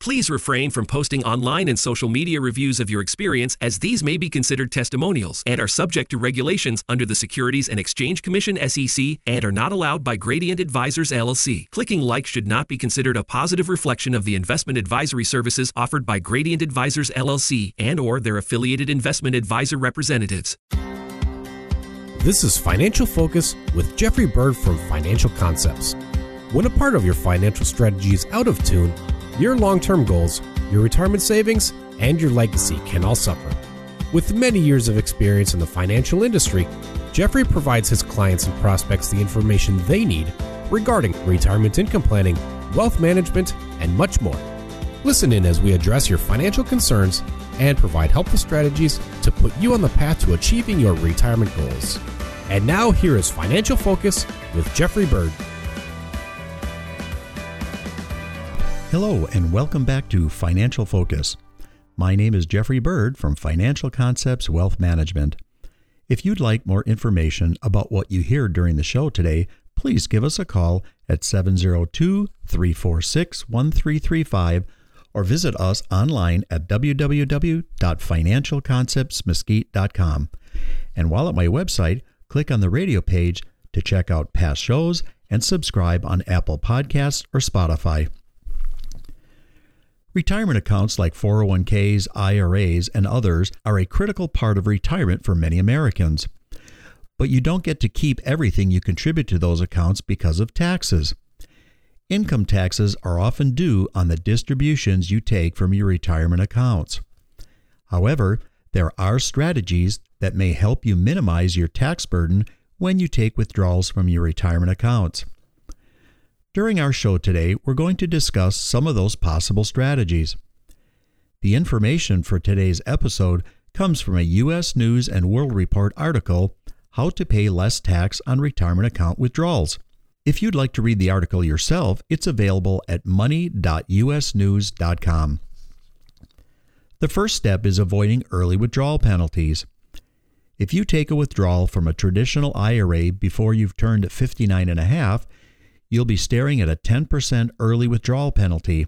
Please refrain from posting online and social media reviews of your experience as these may be considered testimonials and are subject to regulations under the Securities and Exchange Commission SEC and are not allowed by Gradient Advisors LLC. Clicking like should not be considered a positive reflection of the investment advisory services offered by Gradient Advisors LLC and or their affiliated investment advisor representatives. This is Financial Focus with Jeffrey Bird from Financial Concepts. When a part of your financial strategy is out of tune, your long term goals, your retirement savings, and your legacy can all suffer. With many years of experience in the financial industry, Jeffrey provides his clients and prospects the information they need regarding retirement income planning, wealth management, and much more. Listen in as we address your financial concerns and provide helpful strategies to put you on the path to achieving your retirement goals. And now, here is Financial Focus with Jeffrey Bird. Hello, and welcome back to Financial Focus. My name is Jeffrey Bird from Financial Concepts Wealth Management. If you'd like more information about what you hear during the show today, please give us a call at 702 346 1335 or visit us online at www.financialconceptsmesquite.com. And while at my website, click on the radio page to check out past shows and subscribe on Apple Podcasts or Spotify. Retirement accounts like 401ks, IRAs, and others are a critical part of retirement for many Americans. But you don't get to keep everything you contribute to those accounts because of taxes. Income taxes are often due on the distributions you take from your retirement accounts. However, there are strategies that may help you minimize your tax burden when you take withdrawals from your retirement accounts. During our show today, we're going to discuss some of those possible strategies. The information for today's episode comes from a U.S. News and World Report article, How to Pay Less Tax on Retirement Account Withdrawals. If you'd like to read the article yourself, it's available at money.usnews.com. The first step is avoiding early withdrawal penalties. If you take a withdrawal from a traditional IRA before you've turned 59 and a half, you'll be staring at a 10% early withdrawal penalty.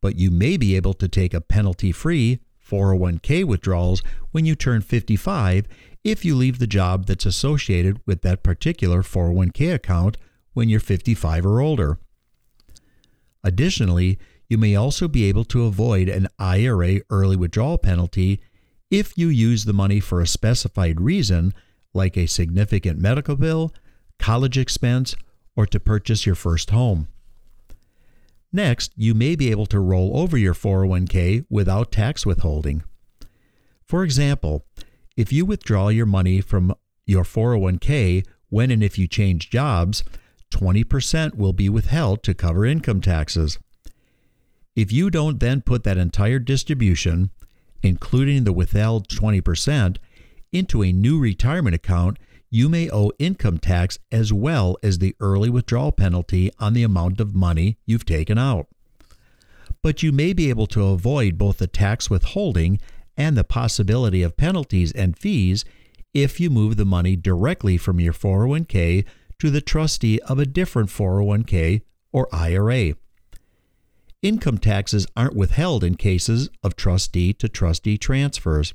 But you may be able to take a penalty free 401k withdrawals when you turn 55 if you leave the job that's associated with that particular 401k account when you're 55 or older. Additionally, you may also be able to avoid an IRA early withdrawal penalty if you use the money for a specified reason, like a significant medical bill, college expense, or to purchase your first home. Next, you may be able to roll over your 401k without tax withholding. For example, if you withdraw your money from your 401k when and if you change jobs, 20% will be withheld to cover income taxes. If you don't then put that entire distribution, including the withheld 20%, into a new retirement account, you may owe income tax as well as the early withdrawal penalty on the amount of money you've taken out. But you may be able to avoid both the tax withholding and the possibility of penalties and fees if you move the money directly from your 401k to the trustee of a different 401k or IRA. Income taxes aren't withheld in cases of trustee to trustee transfers.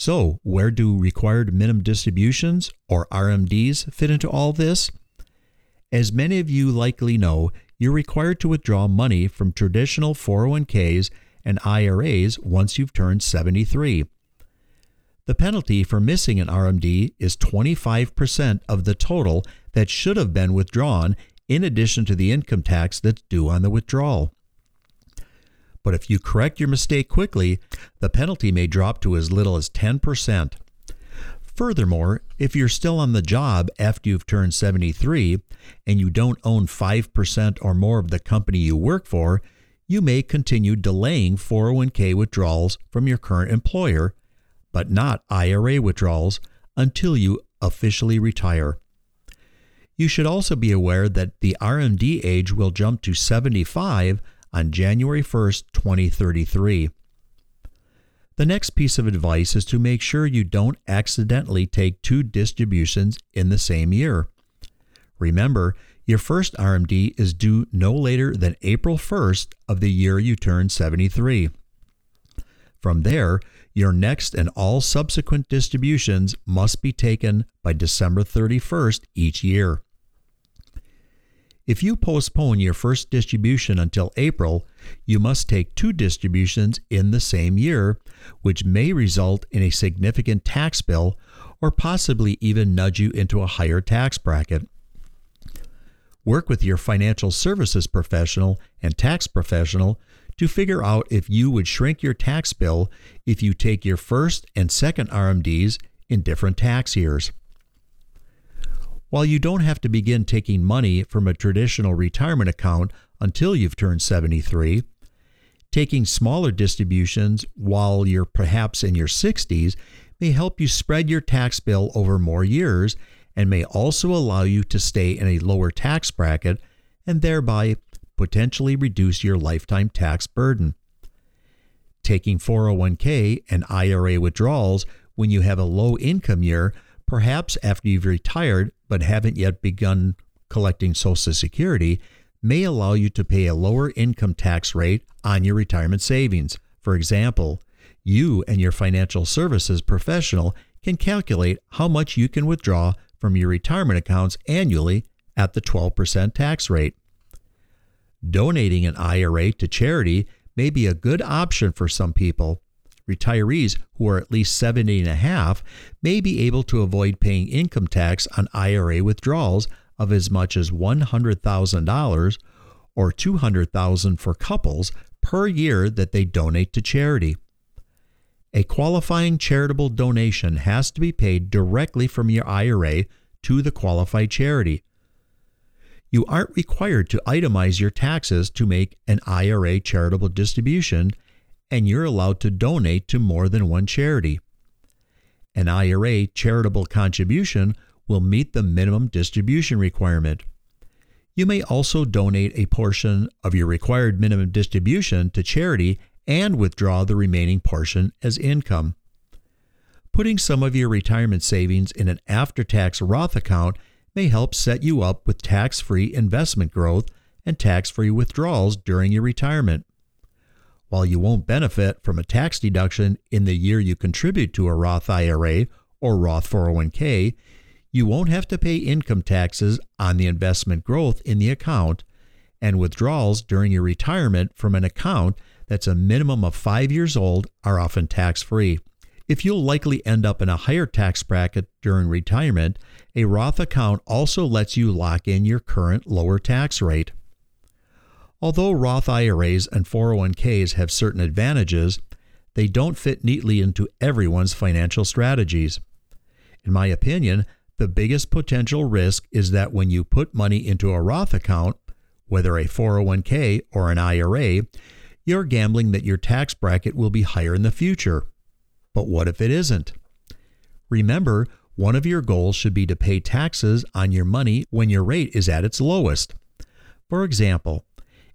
So, where do required minimum distributions, or RMDs, fit into all this? As many of you likely know, you're required to withdraw money from traditional 401ks and IRAs once you've turned 73. The penalty for missing an RMD is 25% of the total that should have been withdrawn, in addition to the income tax that's due on the withdrawal. But if you correct your mistake quickly, the penalty may drop to as little as 10%. Furthermore, if you're still on the job after you've turned 73 and you don't own 5% or more of the company you work for, you may continue delaying 401k withdrawals from your current employer, but not IRA withdrawals until you officially retire. You should also be aware that the RMD age will jump to 75 on January 1st, 2033. The next piece of advice is to make sure you don't accidentally take two distributions in the same year. Remember, your first RMD is due no later than April 1st of the year you turn 73. From there, your next and all subsequent distributions must be taken by December 31st each year. If you postpone your first distribution until April, you must take two distributions in the same year, which may result in a significant tax bill or possibly even nudge you into a higher tax bracket. Work with your financial services professional and tax professional to figure out if you would shrink your tax bill if you take your first and second RMDs in different tax years. While you don't have to begin taking money from a traditional retirement account until you've turned 73, taking smaller distributions while you're perhaps in your 60s may help you spread your tax bill over more years and may also allow you to stay in a lower tax bracket and thereby potentially reduce your lifetime tax burden. Taking 401k and IRA withdrawals when you have a low income year, perhaps after you've retired, but haven't yet begun collecting Social Security may allow you to pay a lower income tax rate on your retirement savings. For example, you and your financial services professional can calculate how much you can withdraw from your retirement accounts annually at the 12% tax rate. Donating an IRA to charity may be a good option for some people, retirees who are at least 70 and a half may be able to avoid paying income tax on IRA withdrawals of as much as $100,000 or 200,000 for couples per year that they donate to charity. A qualifying charitable donation has to be paid directly from your IRA to the qualified charity. You aren't required to itemize your taxes to make an IRA charitable distribution and you're allowed to donate to more than one charity. An IRA charitable contribution will meet the minimum distribution requirement. You may also donate a portion of your required minimum distribution to charity and withdraw the remaining portion as income. Putting some of your retirement savings in an after tax Roth account may help set you up with tax free investment growth and tax free withdrawals during your retirement. While you won't benefit from a tax deduction in the year you contribute to a Roth IRA or Roth 401k, you won't have to pay income taxes on the investment growth in the account, and withdrawals during your retirement from an account that's a minimum of five years old are often tax free. If you'll likely end up in a higher tax bracket during retirement, a Roth account also lets you lock in your current lower tax rate. Although Roth IRAs and 401ks have certain advantages, they don't fit neatly into everyone's financial strategies. In my opinion, the biggest potential risk is that when you put money into a Roth account, whether a 401k or an IRA, you're gambling that your tax bracket will be higher in the future. But what if it isn't? Remember, one of your goals should be to pay taxes on your money when your rate is at its lowest. For example,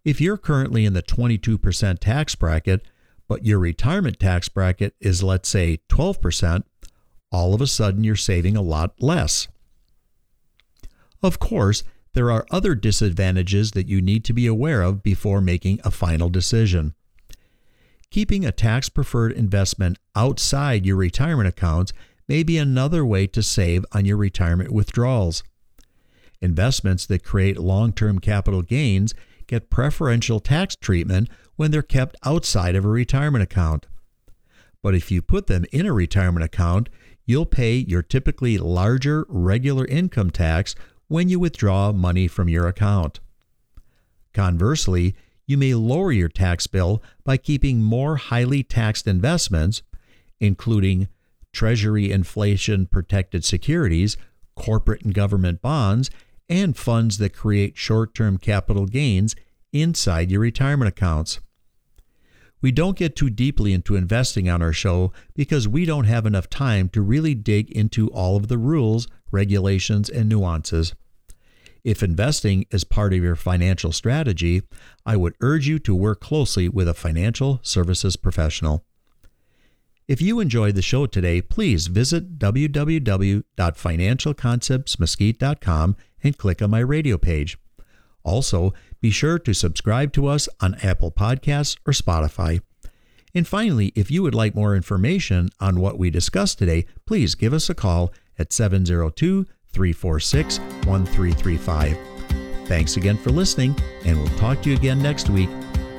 if you're currently in the 22% tax bracket, but your retirement tax bracket is, let's say, 12%, all of a sudden you're saving a lot less. Of course, there are other disadvantages that you need to be aware of before making a final decision. Keeping a tax preferred investment outside your retirement accounts may be another way to save on your retirement withdrawals. Investments that create long term capital gains get preferential tax treatment when they're kept outside of a retirement account. But if you put them in a retirement account, you'll pay your typically larger regular income tax when you withdraw money from your account. Conversely, you may lower your tax bill by keeping more highly taxed investments, including Treasury inflation protected securities, corporate and government bonds, and funds that create short term capital gains inside your retirement accounts. We don't get too deeply into investing on our show because we don't have enough time to really dig into all of the rules, regulations, and nuances. If investing is part of your financial strategy, I would urge you to work closely with a financial services professional. If you enjoyed the show today, please visit www.financialconceptsmesquite.com and click on my radio page. Also, be sure to subscribe to us on Apple Podcasts or Spotify. And finally, if you would like more information on what we discussed today, please give us a call at 702 346 1335. Thanks again for listening, and we'll talk to you again next week.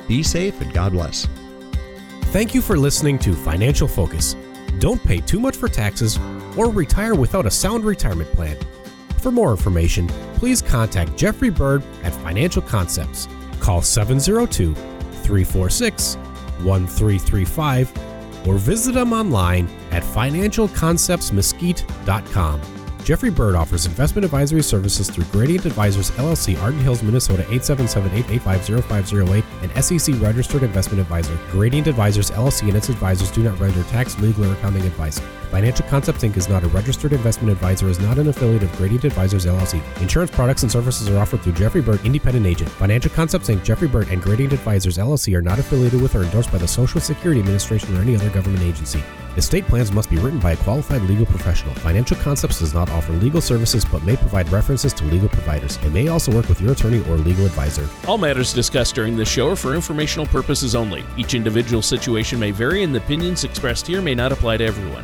Be safe and God bless. Thank you for listening to Financial Focus. Don't pay too much for taxes or retire without a sound retirement plan. For more information, please contact Jeffrey Bird at Financial Concepts. Call 702 346 1335 or visit them online at financialconceptsmesquite.com. Jeffrey Bird offers investment advisory services through Gradient Advisors LLC, Arden Hills, Minnesota 877-885-0508, and SEC registered investment advisor. Gradient Advisors LLC and its advisors do not render tax, legal, or accounting advice. Financial Concepts Inc. is not a registered investment advisor, is not an affiliate of Gradient Advisors LLC. Insurance products and services are offered through Jeffrey Bird, independent agent. Financial Concepts Inc., Jeffrey Bird, and Gradient Advisors LLC are not affiliated with or endorsed by the Social Security Administration or any other government agency. Estate plans must be written by a qualified legal professional. Financial Concepts does not offer legal services but may provide references to legal providers. It may also work with your attorney or legal advisor. All matters discussed during this show are for informational purposes only. Each individual situation may vary, and the opinions expressed here may not apply to everyone.